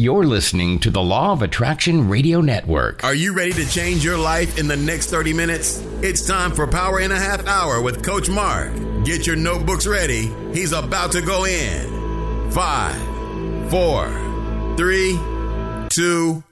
You're listening to the Law of Attraction Radio Network. Are you ready to change your life in the next 30 minutes? It's time for Power in a Half Hour with Coach Mark. Get your notebooks ready. He's about to go in. Five, four, three, two,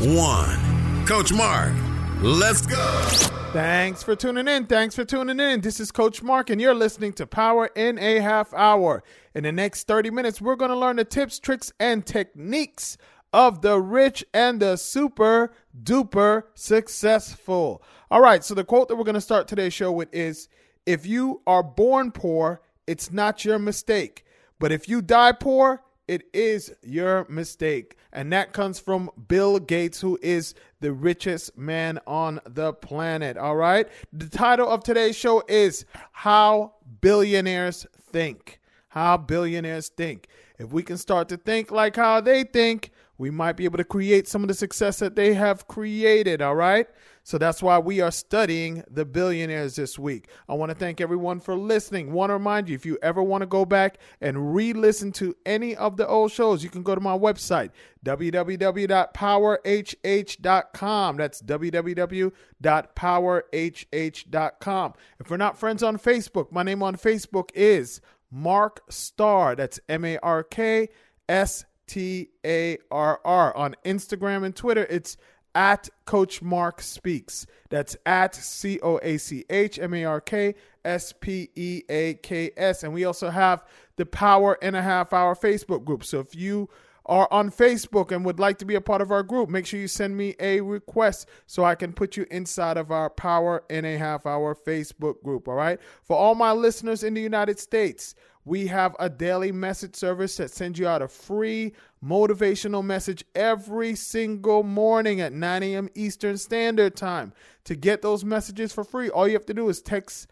one. Coach Mark, let's go. Thanks for tuning in. Thanks for tuning in. This is Coach Mark, and you're listening to Power in a Half Hour. In the next 30 minutes, we're going to learn the tips, tricks, and techniques of the rich and the super duper successful. All right, so the quote that we're going to start today's show with is If you are born poor, it's not your mistake. But if you die poor, it is your mistake. And that comes from Bill Gates, who is the richest man on the planet. All right. The title of today's show is How Billionaires Think. How Billionaires Think. If we can start to think like how they think, we might be able to create some of the success that they have created. All right. So that's why we are studying the billionaires this week. I want to thank everyone for listening. Want to remind you if you ever want to go back and re listen to any of the old shows, you can go to my website, www.powerhh.com. That's www.powerhh.com. If we're not friends on Facebook, my name on Facebook is Mark Starr. That's M A R K S T A R R. On Instagram and Twitter, it's at Coach Mark Speaks. That's at C O A C H M A R K S P E A K S. And we also have the Power in a Half Hour Facebook group. So if you are on Facebook and would like to be a part of our group, make sure you send me a request so I can put you inside of our Power in a Half Hour Facebook group. All right. For all my listeners in the United States, we have a daily message service that sends you out a free motivational message every single morning at 9 a.m. Eastern Standard Time. To get those messages for free, all you have to do is text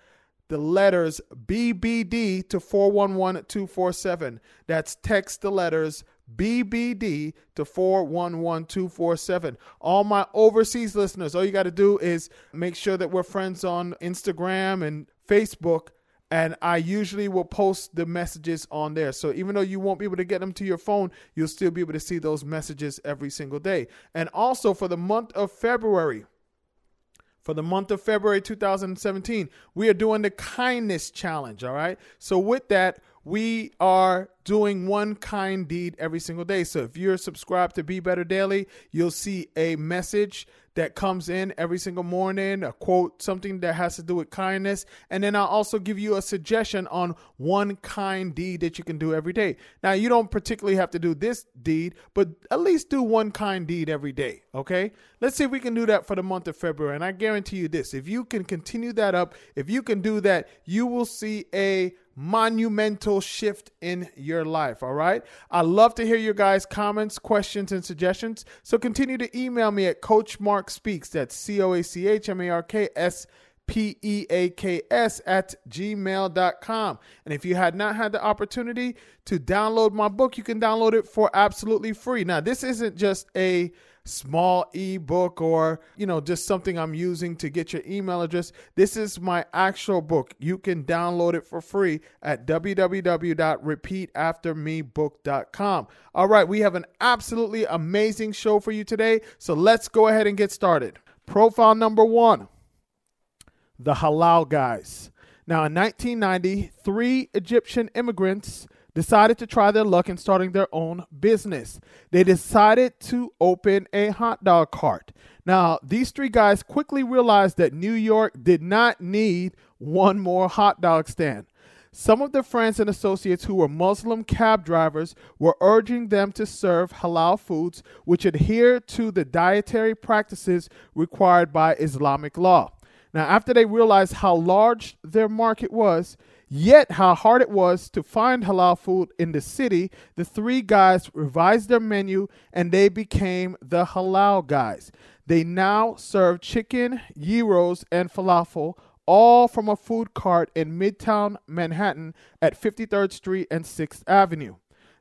the letters BBD to 411247. That's text the letters BBD to 411247. All my overseas listeners, all you got to do is make sure that we're friends on Instagram and Facebook and I usually will post the messages on there. So even though you won't be able to get them to your phone, you'll still be able to see those messages every single day. And also for the month of February, for the month of February 2017, we are doing the kindness challenge. All right. So with that, we are doing one kind deed every single day. So if you're subscribed to Be Better Daily, you'll see a message that comes in every single morning, a quote, something that has to do with kindness. And then I'll also give you a suggestion on one kind deed that you can do every day. Now, you don't particularly have to do this deed, but at least do one kind deed every day. Okay. Let's see if we can do that for the month of February. And I guarantee you this if you can continue that up, if you can do that, you will see a monumental shift in your life. All right. I love to hear your guys' comments, questions, and suggestions. So continue to email me at Coach Mark Speaks. That's C O A C H M A R K S P E A K S at gmail.com. And if you had not had the opportunity to download my book, you can download it for absolutely free. Now, this isn't just a small ebook or you know just something i'm using to get your email address. This is my actual book. You can download it for free at www.repeataftermebook.com all right we have an absolutely amazing show for you today so let's go ahead and get started. Profile number one the halal guys. Now in 1990 three egyptian immigrants decided to try their luck in starting their own business. They decided to open a hot dog cart. Now, these three guys quickly realized that New York did not need one more hot dog stand. Some of their friends and associates who were Muslim cab drivers were urging them to serve halal foods which adhere to the dietary practices required by Islamic law. Now, after they realized how large their market was, Yet, how hard it was to find halal food in the city, the three guys revised their menu and they became the halal guys. They now serve chicken, gyros, and falafel, all from a food cart in Midtown Manhattan at 53rd Street and 6th Avenue.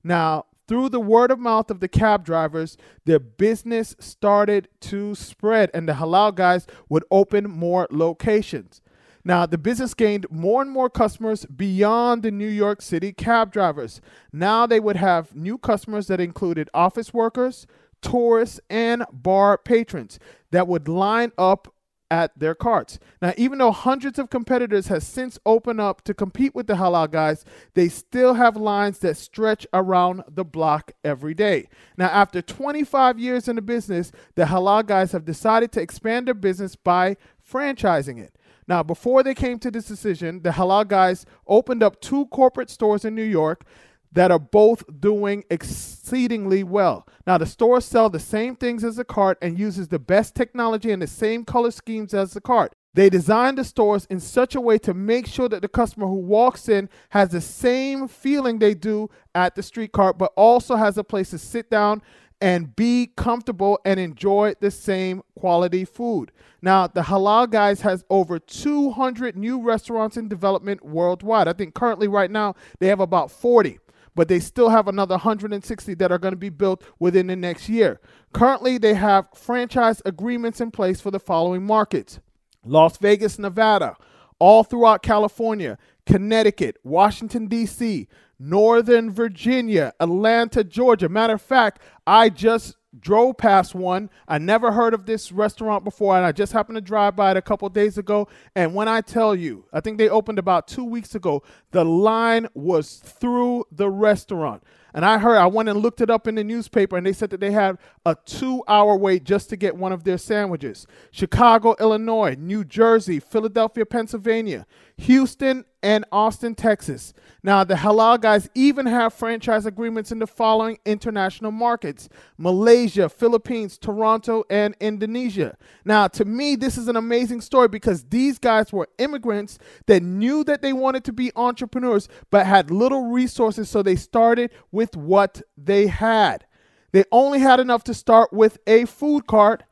Now, through the word of mouth of the cab drivers, their business started to spread, and the halal guys would open more locations. Now, the business gained more and more customers beyond the New York City cab drivers. Now they would have new customers that included office workers, tourists, and bar patrons that would line up at their carts. Now, even though hundreds of competitors have since opened up to compete with the halal guys, they still have lines that stretch around the block every day. Now, after 25 years in the business, the halal guys have decided to expand their business by franchising it. Now, before they came to this decision, the halal guys opened up two corporate stores in New York that are both doing exceedingly well. Now, the stores sell the same things as the cart and uses the best technology and the same color schemes as the cart. They design the stores in such a way to make sure that the customer who walks in has the same feeling they do at the street cart, but also has a place to sit down and be comfortable and enjoy the same quality food. Now, the Halal Guys has over 200 new restaurants in development worldwide. I think currently, right now, they have about 40 but they still have another 160 that are going to be built within the next year. Currently, they have franchise agreements in place for the following markets Las Vegas, Nevada, all throughout California, Connecticut, Washington, D.C., Northern Virginia, Atlanta, Georgia. Matter of fact, I just drove past one. I never heard of this restaurant before, and I just happened to drive by it a couple days ago. And when I tell you, I think they opened about two weeks ago, the line was through the restaurant. And I heard, I went and looked it up in the newspaper, and they said that they had a two hour wait just to get one of their sandwiches. Chicago, Illinois, New Jersey, Philadelphia, Pennsylvania, Houston, and Austin, Texas. Now, the Halal guys even have franchise agreements in the following international markets Malaysia, Philippines, Toronto, and Indonesia. Now, to me, this is an amazing story because these guys were immigrants that knew that they wanted to be entrepreneurs but had little resources, so they started with what they had. They only had enough to start with a food cart.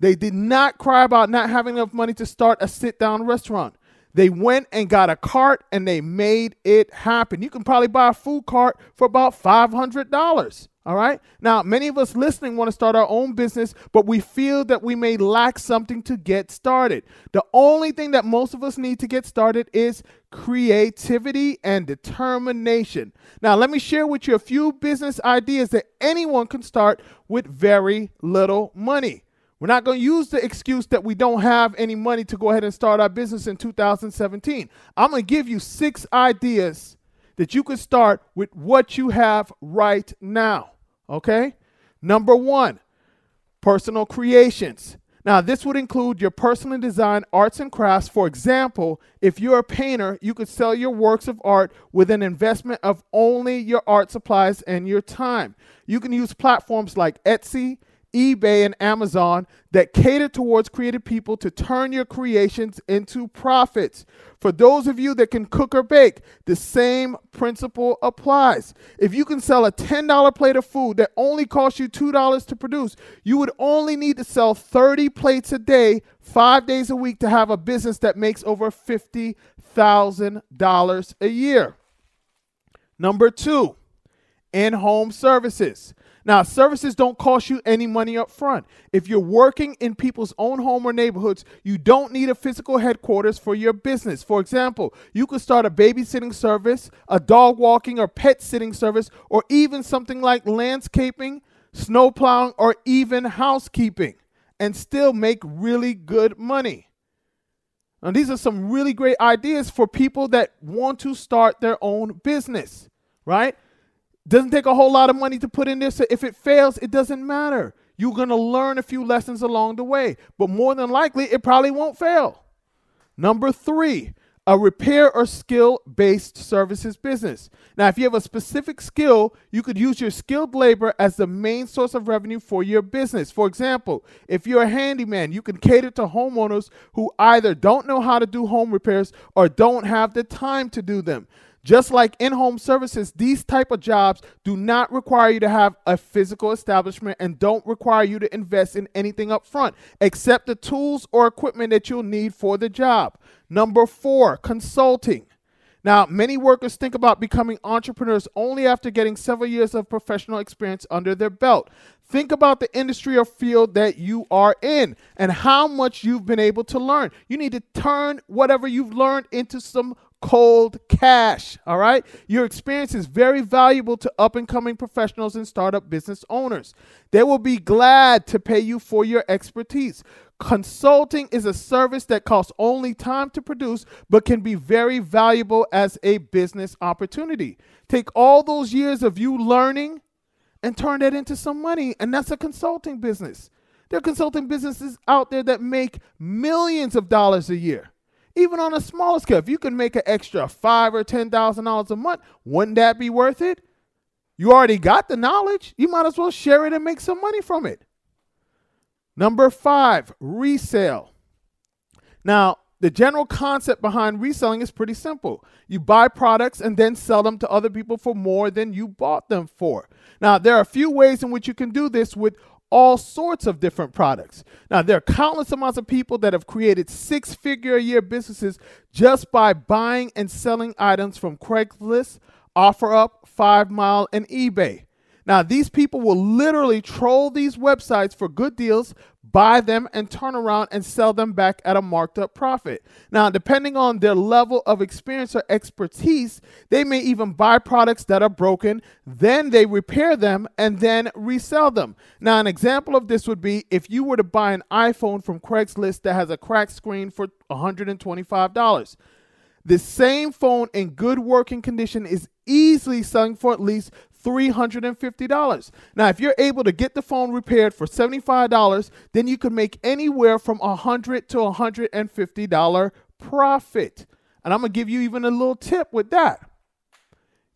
They did not cry about not having enough money to start a sit down restaurant. They went and got a cart and they made it happen. You can probably buy a food cart for about $500. All right. Now, many of us listening want to start our own business, but we feel that we may lack something to get started. The only thing that most of us need to get started is creativity and determination. Now, let me share with you a few business ideas that anyone can start with very little money. We're not going to use the excuse that we don't have any money to go ahead and start our business in 2017. I'm going to give you six ideas that you can start with what you have right now. Okay? Number one, personal creations. Now, this would include your personally designed arts and crafts. For example, if you're a painter, you could sell your works of art with an investment of only your art supplies and your time. You can use platforms like Etsy, eBay, and Amazon that cater towards creative people to turn your creations into profits. For those of you that can cook or bake, the same principle applies. If you can sell a $10 plate of food that only costs you $2 to produce, you would only need to sell 30 plates a day, five days a week to have a business that makes over $50,000 a year. Number two, in home services. Now, services don't cost you any money up front. If you're working in people's own home or neighborhoods, you don't need a physical headquarters for your business. For example, you could start a babysitting service, a dog walking or pet sitting service, or even something like landscaping, snow plowing, or even housekeeping and still make really good money. Now, these are some really great ideas for people that want to start their own business, right? Doesn't take a whole lot of money to put in there. So if it fails, it doesn't matter. You're going to learn a few lessons along the way, but more than likely, it probably won't fail. Number three, a repair or skill based services business. Now, if you have a specific skill, you could use your skilled labor as the main source of revenue for your business. For example, if you're a handyman, you can cater to homeowners who either don't know how to do home repairs or don't have the time to do them. Just like in-home services, these type of jobs do not require you to have a physical establishment and don't require you to invest in anything up front except the tools or equipment that you'll need for the job. Number 4, consulting. Now, many workers think about becoming entrepreneurs only after getting several years of professional experience under their belt. Think about the industry or field that you are in and how much you've been able to learn. You need to turn whatever you've learned into some cold cash. All right. Your experience is very valuable to up and coming professionals and startup business owners. They will be glad to pay you for your expertise. Consulting is a service that costs only time to produce, but can be very valuable as a business opportunity. Take all those years of you learning and turn that into some money, and that's a consulting business. There are consulting businesses out there that make millions of dollars a year even on a smaller scale, if you can make an extra five or ten thousand dollars a month, wouldn't that be worth it? You already got the knowledge. You might as well share it and make some money from it. Number five, resale. Now, the general concept behind reselling is pretty simple. You buy products and then sell them to other people for more than you bought them for. Now, there are a few ways in which you can do this with all sorts of different products. Now, there are countless amounts of people that have created six figure a year businesses just by buying and selling items from Craigslist, OfferUp, Five Mile, and eBay. Now, these people will literally troll these websites for good deals, buy them, and turn around and sell them back at a marked up profit. Now, depending on their level of experience or expertise, they may even buy products that are broken, then they repair them, and then resell them. Now, an example of this would be if you were to buy an iPhone from Craigslist that has a cracked screen for $125. The same phone in good working condition is easily selling for at least $350. Now, if you're able to get the phone repaired for $75, then you could make anywhere from 100 to $150 profit. And I'm going to give you even a little tip with that.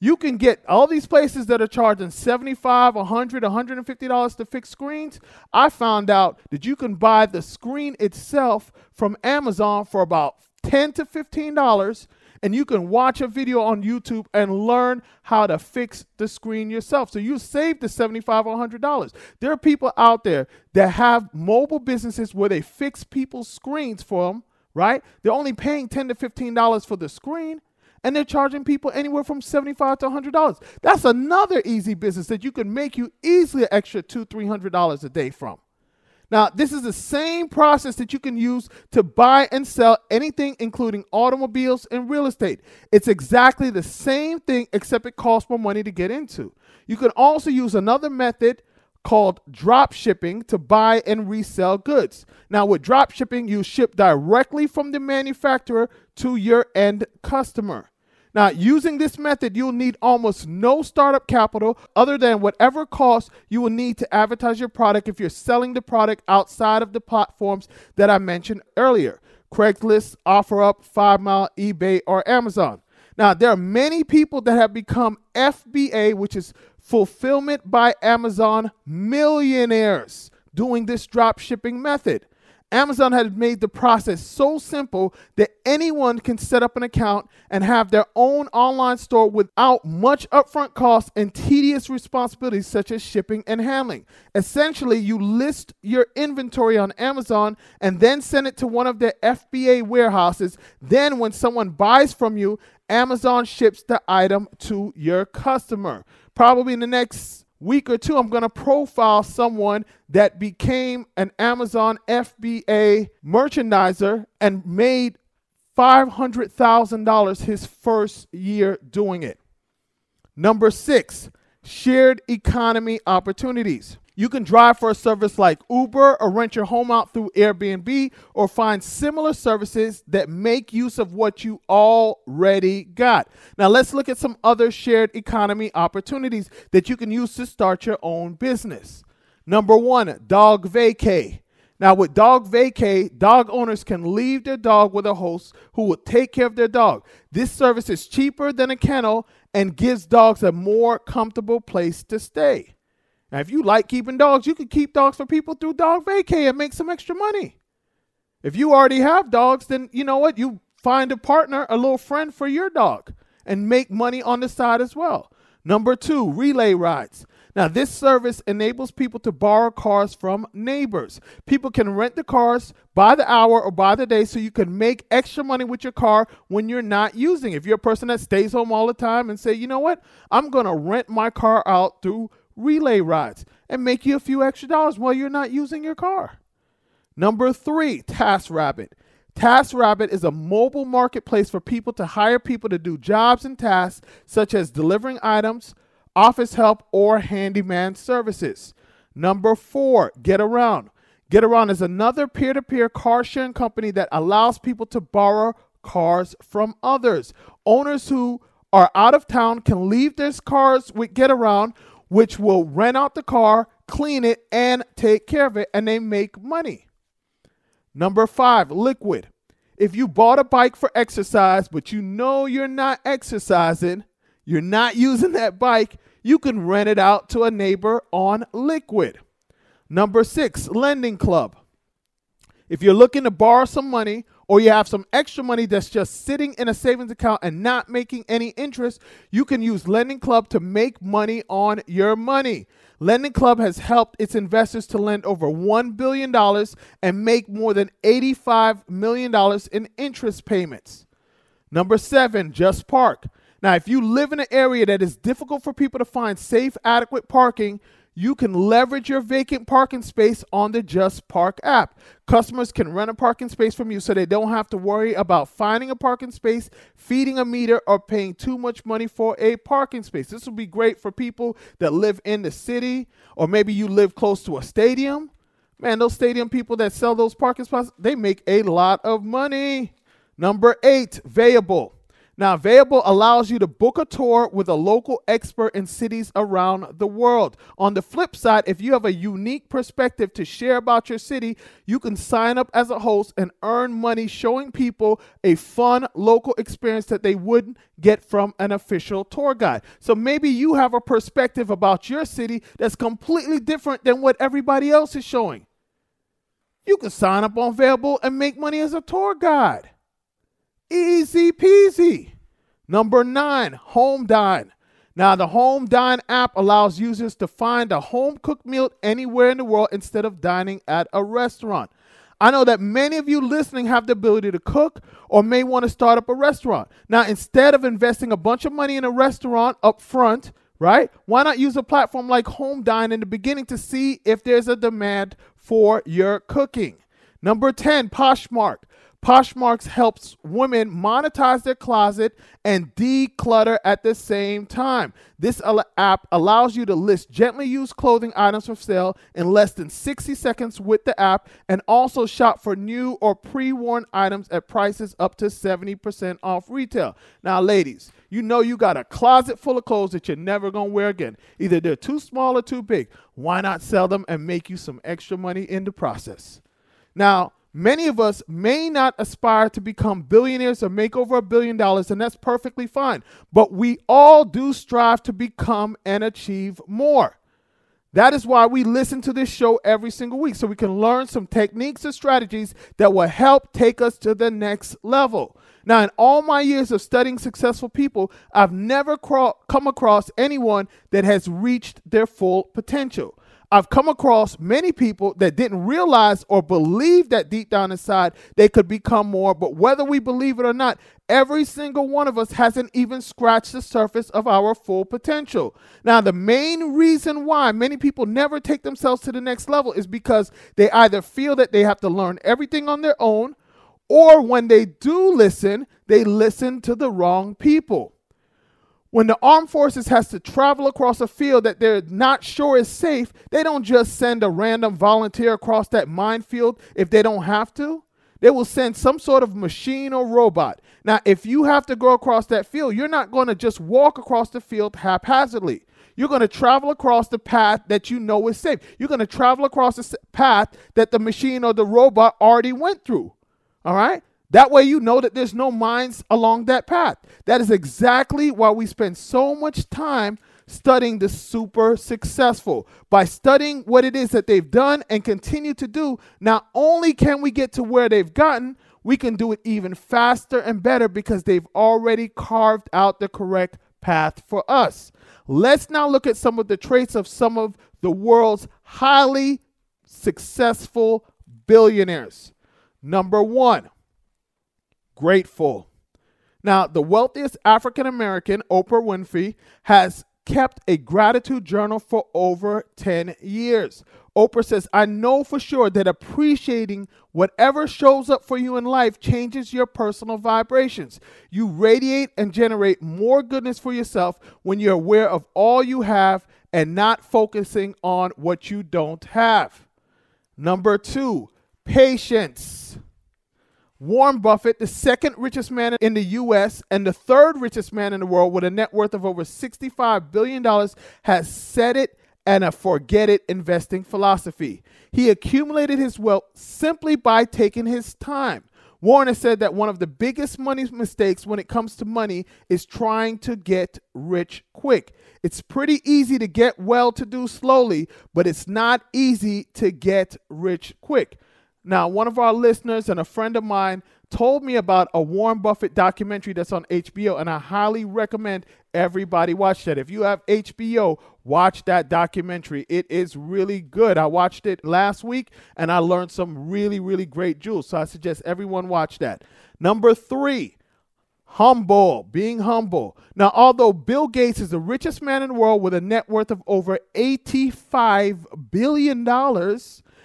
You can get all these places that are charging $75, $100, $150 to fix screens. I found out that you can buy the screen itself from Amazon for about 10 to $15 and you can watch a video on YouTube and learn how to fix the screen yourself. So you save the 75 or $100. There are people out there that have mobile businesses where they fix people's screens for them, right? They're only paying 10 to $15 for the screen and they're charging people anywhere from 75 to $100. That's another easy business that you can make you easily extra two, $300 a day from. Now, this is the same process that you can use to buy and sell anything, including automobiles and real estate. It's exactly the same thing, except it costs more money to get into. You can also use another method called drop shipping to buy and resell goods. Now, with drop shipping, you ship directly from the manufacturer to your end customer. Now, using this method, you'll need almost no startup capital other than whatever cost you will need to advertise your product if you're selling the product outside of the platforms that I mentioned earlier Craigslist, OfferUp, Five Mile, eBay, or Amazon. Now, there are many people that have become FBA, which is Fulfillment by Amazon millionaires, doing this drop shipping method. Amazon has made the process so simple that anyone can set up an account and have their own online store without much upfront costs and tedious responsibilities such as shipping and handling. Essentially, you list your inventory on Amazon and then send it to one of their FBA warehouses. Then, when someone buys from you, Amazon ships the item to your customer. Probably in the next week or two, I'm going to profile someone that became an Amazon FBA merchandiser and made $500,000 his first year doing it. Number six, shared economy opportunities. You can drive for a service like Uber or rent your home out through Airbnb or find similar services that make use of what you already got. Now, let's look at some other shared economy opportunities that you can use to start your own business. Number one, Dog Vacay. Now, with Dog Vacay, dog owners can leave their dog with a host who will take care of their dog. This service is cheaper than a kennel and gives dogs a more comfortable place to stay. Now, if you like keeping dogs, you can keep dogs for people through Dog Vacay and make some extra money. If you already have dogs, then you know what? You find a partner, a little friend for your dog, and make money on the side as well. Number two, relay rides. Now, this service enables people to borrow cars from neighbors. People can rent the cars by the hour or by the day so you can make extra money with your car when you're not using. If you're a person that stays home all the time and say, you know what, I'm going to rent my car out through relay rides and make you a few extra dollars while you're not using your car. Number three, TaskRabbit. TaskRabbit is a mobile marketplace for people to hire people to do jobs and tasks such as delivering items, office help, or handyman services. Number four, Get Around. Get Around is another peer to peer car sharing company that allows people to borrow cars from others. Owners who are out of town can leave their cars with Get Around, which will rent out the car, clean it, and take care of it, and they make money. Number five, Liquid. If you bought a bike for exercise, but you know you're not exercising, you're not using that bike, you can rent it out to a neighbor on Liquid. Number six, Lending Club. If you're looking to borrow some money or you have some extra money that's just sitting in a savings account and not making any interest, you can use Lending Club to make money on your money. Lending Club has helped its investors to lend over $1 billion and make more than $85 million in interest payments. Number seven, Just Park. Now, if you live in an area that is difficult for people to find safe, adequate parking, you can leverage your vacant parking space on the Just Park app. Customers can rent a parking space from you so they don't have to worry about finding a parking space, feeding a meter, or paying too much money for a parking space. This will be great for people that live in the city, or maybe you live close to a stadium. Man, those stadium people that sell those parking spots, they make a lot of money. Number eight, Vayable. Now, Vayable allows you to book a tour with a local expert in cities around the world. On the flip side, if you have a unique perspective to share about your city, you can sign up as a host and earn money showing people a fun local experience that they wouldn't get from an official tour guide. So maybe you have a perspective about your city that's completely different than what everybody else is showing. You can sign up on Vayable and make money as a tour guide. Easy peasy. Number nine, Home Dine. Now, the Home Dine app allows users to find a home cooked meal anywhere in the world instead of dining at a restaurant. I know that many of you listening have the ability to cook or may want to start up a restaurant. Now, instead of investing a bunch of money in a restaurant up front, right? Why not use a platform like Home Dine in the beginning to see if there's a demand for your cooking? Number 10, Poshmark. Poshmarks helps women monetize their closet and declutter at the same time. This app allows you to list gently used clothing items for sale in less than 60 seconds with the app and also shop for new or pre worn items at prices up to 70% off retail. Now, ladies, you know you got a closet full of clothes that you're never going to wear again. Either they're too small or too big. Why not sell them and make you some extra money in the process? Now, Many of us may not aspire to become billionaires or make over a billion dollars, and that's perfectly fine. But we all do strive to become and achieve more. That is why we listen to this show every single week, so we can learn some techniques and strategies that will help take us to the next level. Now, in all my years of studying successful people, I've never come across anyone that has reached their full potential. I've come across many people that didn't realize or believe that deep down inside they could become more, but whether we believe it or not, every single one of us hasn't even scratched the surface of our full potential. Now, the main reason why many people never take themselves to the next level is because they either feel that they have to learn everything on their own, or when they do listen, they listen to the wrong people. When the armed forces has to travel across a field that they're not sure is safe, they don't just send a random volunteer across that minefield if they don't have to. They will send some sort of machine or robot. Now, if you have to go across that field, you're not going to just walk across the field haphazardly. You're going to travel across the path that you know is safe. You're going to travel across the path that the machine or the robot already went through. All right? That way you know that there's no mines along that path. That is exactly why we spend so much time studying the super successful. By studying what it is that they've done and continue to do, not only can we get to where they've gotten, we can do it even faster and better because they've already carved out the correct path for us. Let's now look at some of the traits of some of the world's highly successful billionaires. Number one, grateful. Now, the wealthiest African American, Oprah Winfrey, has kept a gratitude journal for over 10 years. Oprah says, I know for sure that appreciating whatever shows up for you in life changes your personal vibrations. You radiate and generate more goodness for yourself when you're aware of all you have and not focusing on what you don't have. Number two, patience. Warren Buffett, the second richest man in the US and the third richest man in the world with a net worth of over $65 billion, has said it and a forget it investing philosophy. He accumulated his wealth simply by taking his time. Warren has said that one of the biggest money mistakes when it comes to money is trying to get rich quick. It's pretty easy to get well to do slowly, but it's not easy to get rich quick. Now, one of our listeners and a friend of mine told me about a Warren Buffett documentary that's on HBO, and I highly recommend everybody watch that. If you have HBO, watch that documentary. It is really good. I watched it last week and I learned some really, really great jewels. So I suggest everyone watch that. Number three, humble, being humble. Now, although Bill Gates is the richest man in the world with a net worth of over $85 billion,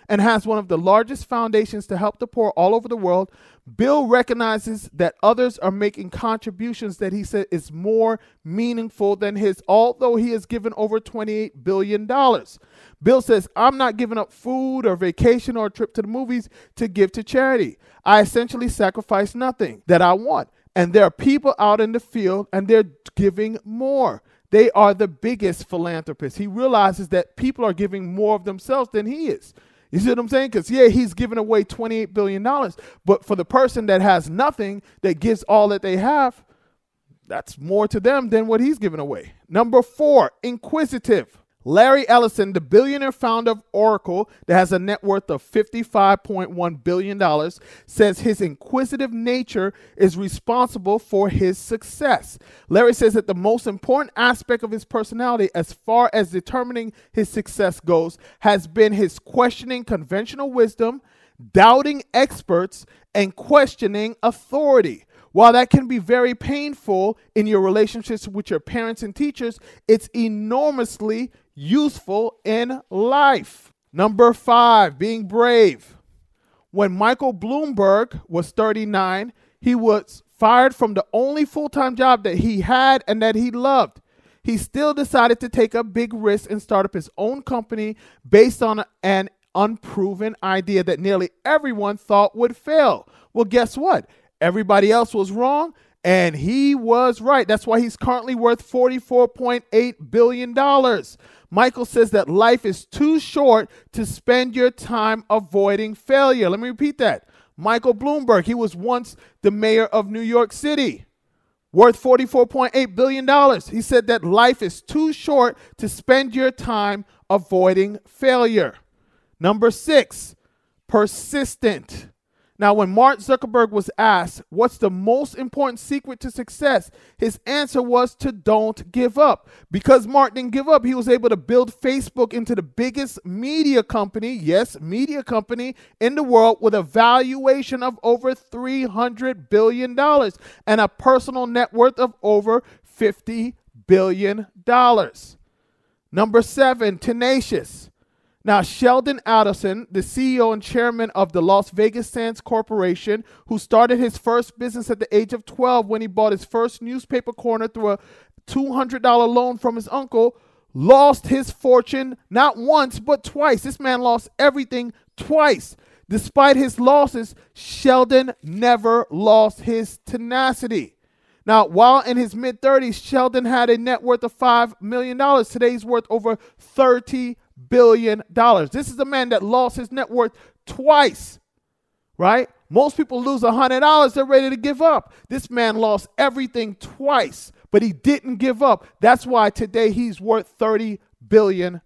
and has one of the largest foundations to help the poor all over the world, Bill recognizes that others are making contributions that he said is more meaningful than his, although he has given over $28 billion. Bill says, I'm not giving up food or vacation or a trip to the movies to give to charity. I essentially sacrifice nothing that I want. And there are people out in the field and they're giving more. They are the biggest philanthropists. He realizes that people are giving more of themselves than he is. You see what I'm saying? Because, yeah, he's giving away $28 billion. But for the person that has nothing, that gives all that they have, that's more to them than what he's giving away. Number four, inquisitive. Larry Ellison, the billionaire founder of Oracle that has a net worth of $55.1 billion, says his inquisitive nature is responsible for his success. Larry says that the most important aspect of his personality, as far as determining his success goes, has been his questioning conventional wisdom, doubting experts, and questioning authority. While that can be very painful in your relationships with your parents and teachers, it's enormously useful in life. Number five, being brave. When Michael Bloomberg was 39, he was fired from the only full time job that he had and that he loved. He still decided to take a big risk and start up his own company based on an unproven idea that nearly everyone thought would fail. Well, guess what? Everybody else was wrong, and he was right. That's why he's currently worth $44.8 billion. Michael says that life is too short to spend your time avoiding failure. Let me repeat that. Michael Bloomberg, he was once the mayor of New York City, worth $44.8 billion. He said that life is too short to spend your time avoiding failure. Number six, persistent. Now, when Mark Zuckerberg was asked, What's the most important secret to success? his answer was to don't give up. Because Mark didn't give up, he was able to build Facebook into the biggest media company, yes, media company in the world with a valuation of over $300 billion and a personal net worth of over $50 billion. Number seven, tenacious. Now, Sheldon Adelson, the CEO and chairman of the Las Vegas Sands Corporation, who started his first business at the age of 12 when he bought his first newspaper corner through a $200 loan from his uncle, lost his fortune not once, but twice. This man lost everything twice. Despite his losses, Sheldon never lost his tenacity. Now, while in his mid 30s, Sheldon had a net worth of $5 million. Today, he's worth over $30 billion. dollars. This is a man that lost his net worth twice, right? Most people lose $100, they're ready to give up. This man lost everything twice, but he didn't give up. That's why today he's worth $30 billion.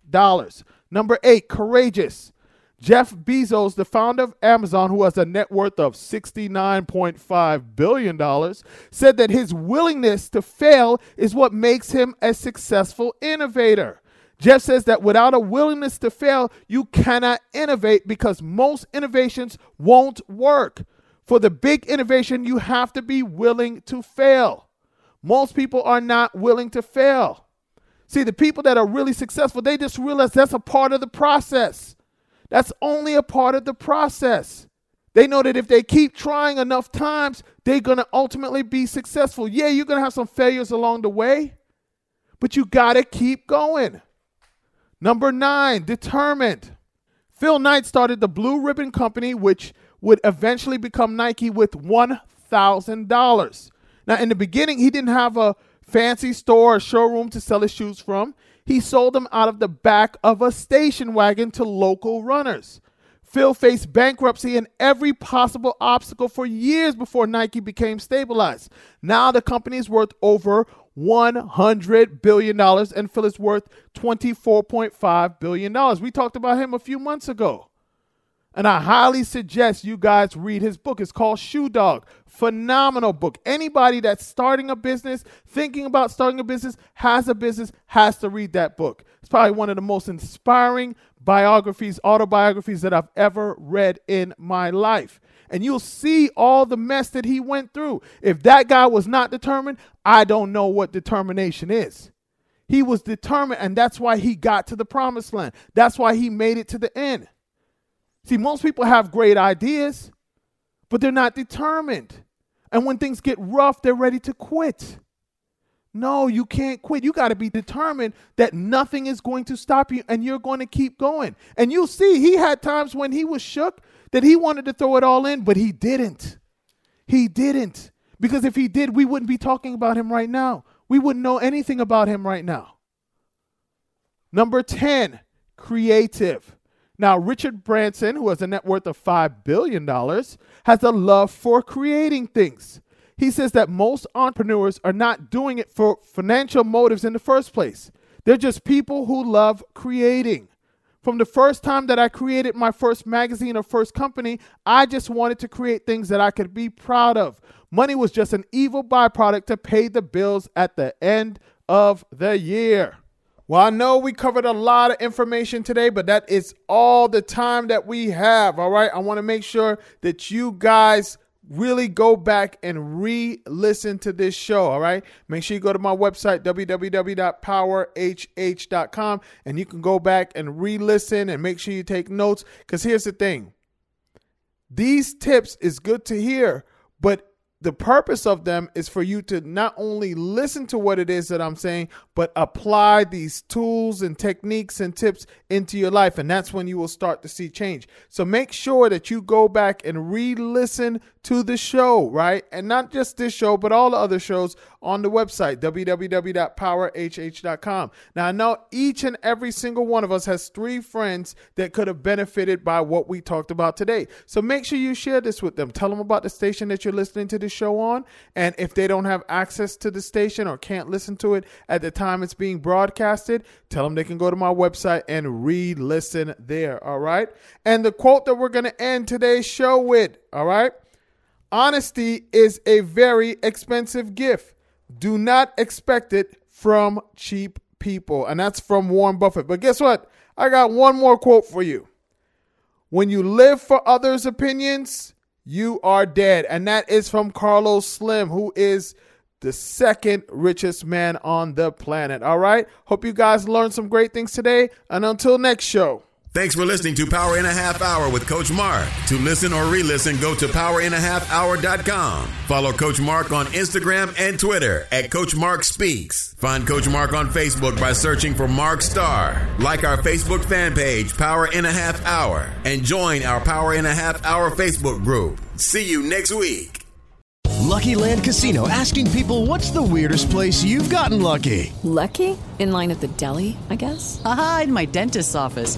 Number eight, courageous. Jeff Bezos, the founder of Amazon, who has a net worth of $69.5 billion, said that his willingness to fail is what makes him a successful innovator. Jeff says that without a willingness to fail, you cannot innovate because most innovations won't work. For the big innovation, you have to be willing to fail. Most people are not willing to fail. See, the people that are really successful, they just realize that's a part of the process. That's only a part of the process. They know that if they keep trying enough times, they're going to ultimately be successful. Yeah, you're going to have some failures along the way, but you got to keep going. Number nine, determined. Phil Knight started the Blue Ribbon Company, which would eventually become Nike with $1,000. Now, in the beginning, he didn't have a fancy store or showroom to sell his shoes from. He sold them out of the back of a station wagon to local runners. Phil faced bankruptcy and every possible obstacle for years before Nike became stabilized. Now the company is worth over $100 billion and Phil is worth $24.5 billion. We talked about him a few months ago. And I highly suggest you guys read his book. It's called Shoe Dog. Phenomenal book. Anybody that's starting a business, thinking about starting a business, has a business, has to read that book. It's probably one of the most inspiring biographies, autobiographies that I've ever read in my life. And you'll see all the mess that he went through. If that guy was not determined, I don't know what determination is. He was determined, and that's why he got to the promised land. That's why he made it to the end. See, most people have great ideas, but they're not determined. And when things get rough, they're ready to quit. No, you can't quit. You got to be determined that nothing is going to stop you and you're going to keep going. And you'll see, he had times when he was shook that he wanted to throw it all in, but he didn't. He didn't. Because if he did, we wouldn't be talking about him right now. We wouldn't know anything about him right now. Number 10, creative. Now, Richard Branson, who has a net worth of $5 billion, has a love for creating things. He says that most entrepreneurs are not doing it for financial motives in the first place. They're just people who love creating. From the first time that I created my first magazine or first company, I just wanted to create things that I could be proud of. Money was just an evil byproduct to pay the bills at the end of the year. Well, I know we covered a lot of information today, but that is all the time that we have. All right. I want to make sure that you guys really go back and re listen to this show. All right. Make sure you go to my website, www.powerhh.com, and you can go back and re listen and make sure you take notes. Because here's the thing these tips is good to hear, but the purpose of them is for you to not only listen to what it is that I'm saying, but apply these tools and techniques and tips into your life. And that's when you will start to see change. So make sure that you go back and re listen to the show, right? And not just this show, but all the other shows on the website, www.powerhh.com. Now, I know each and every single one of us has three friends that could have benefited by what we talked about today. So make sure you share this with them. Tell them about the station that you're listening to the show on. And if they don't have access to the station or can't listen to it at the time it's being broadcasted, tell them they can go to my website and re listen there. All right. And the quote that we're going to end today's show with, all right? Honesty is a very expensive gift. Do not expect it from cheap people. And that's from Warren Buffett. But guess what? I got one more quote for you. When you live for others' opinions, you are dead. And that is from Carlos Slim, who is the second richest man on the planet. All right. Hope you guys learned some great things today. And until next show. Thanks for listening to Power in a Half Hour with Coach Mark. To listen or re-listen, go to powerinhalfhour.com. Follow Coach Mark on Instagram and Twitter at Coach Mark Speaks. Find Coach Mark on Facebook by searching for Mark Starr. Like our Facebook fan page, Power in a Half Hour, and join our Power in a Half Hour Facebook group. See you next week. Lucky Land Casino asking people what's the weirdest place you've gotten lucky? Lucky? In line at the deli, I guess? Aha, in my dentist's office.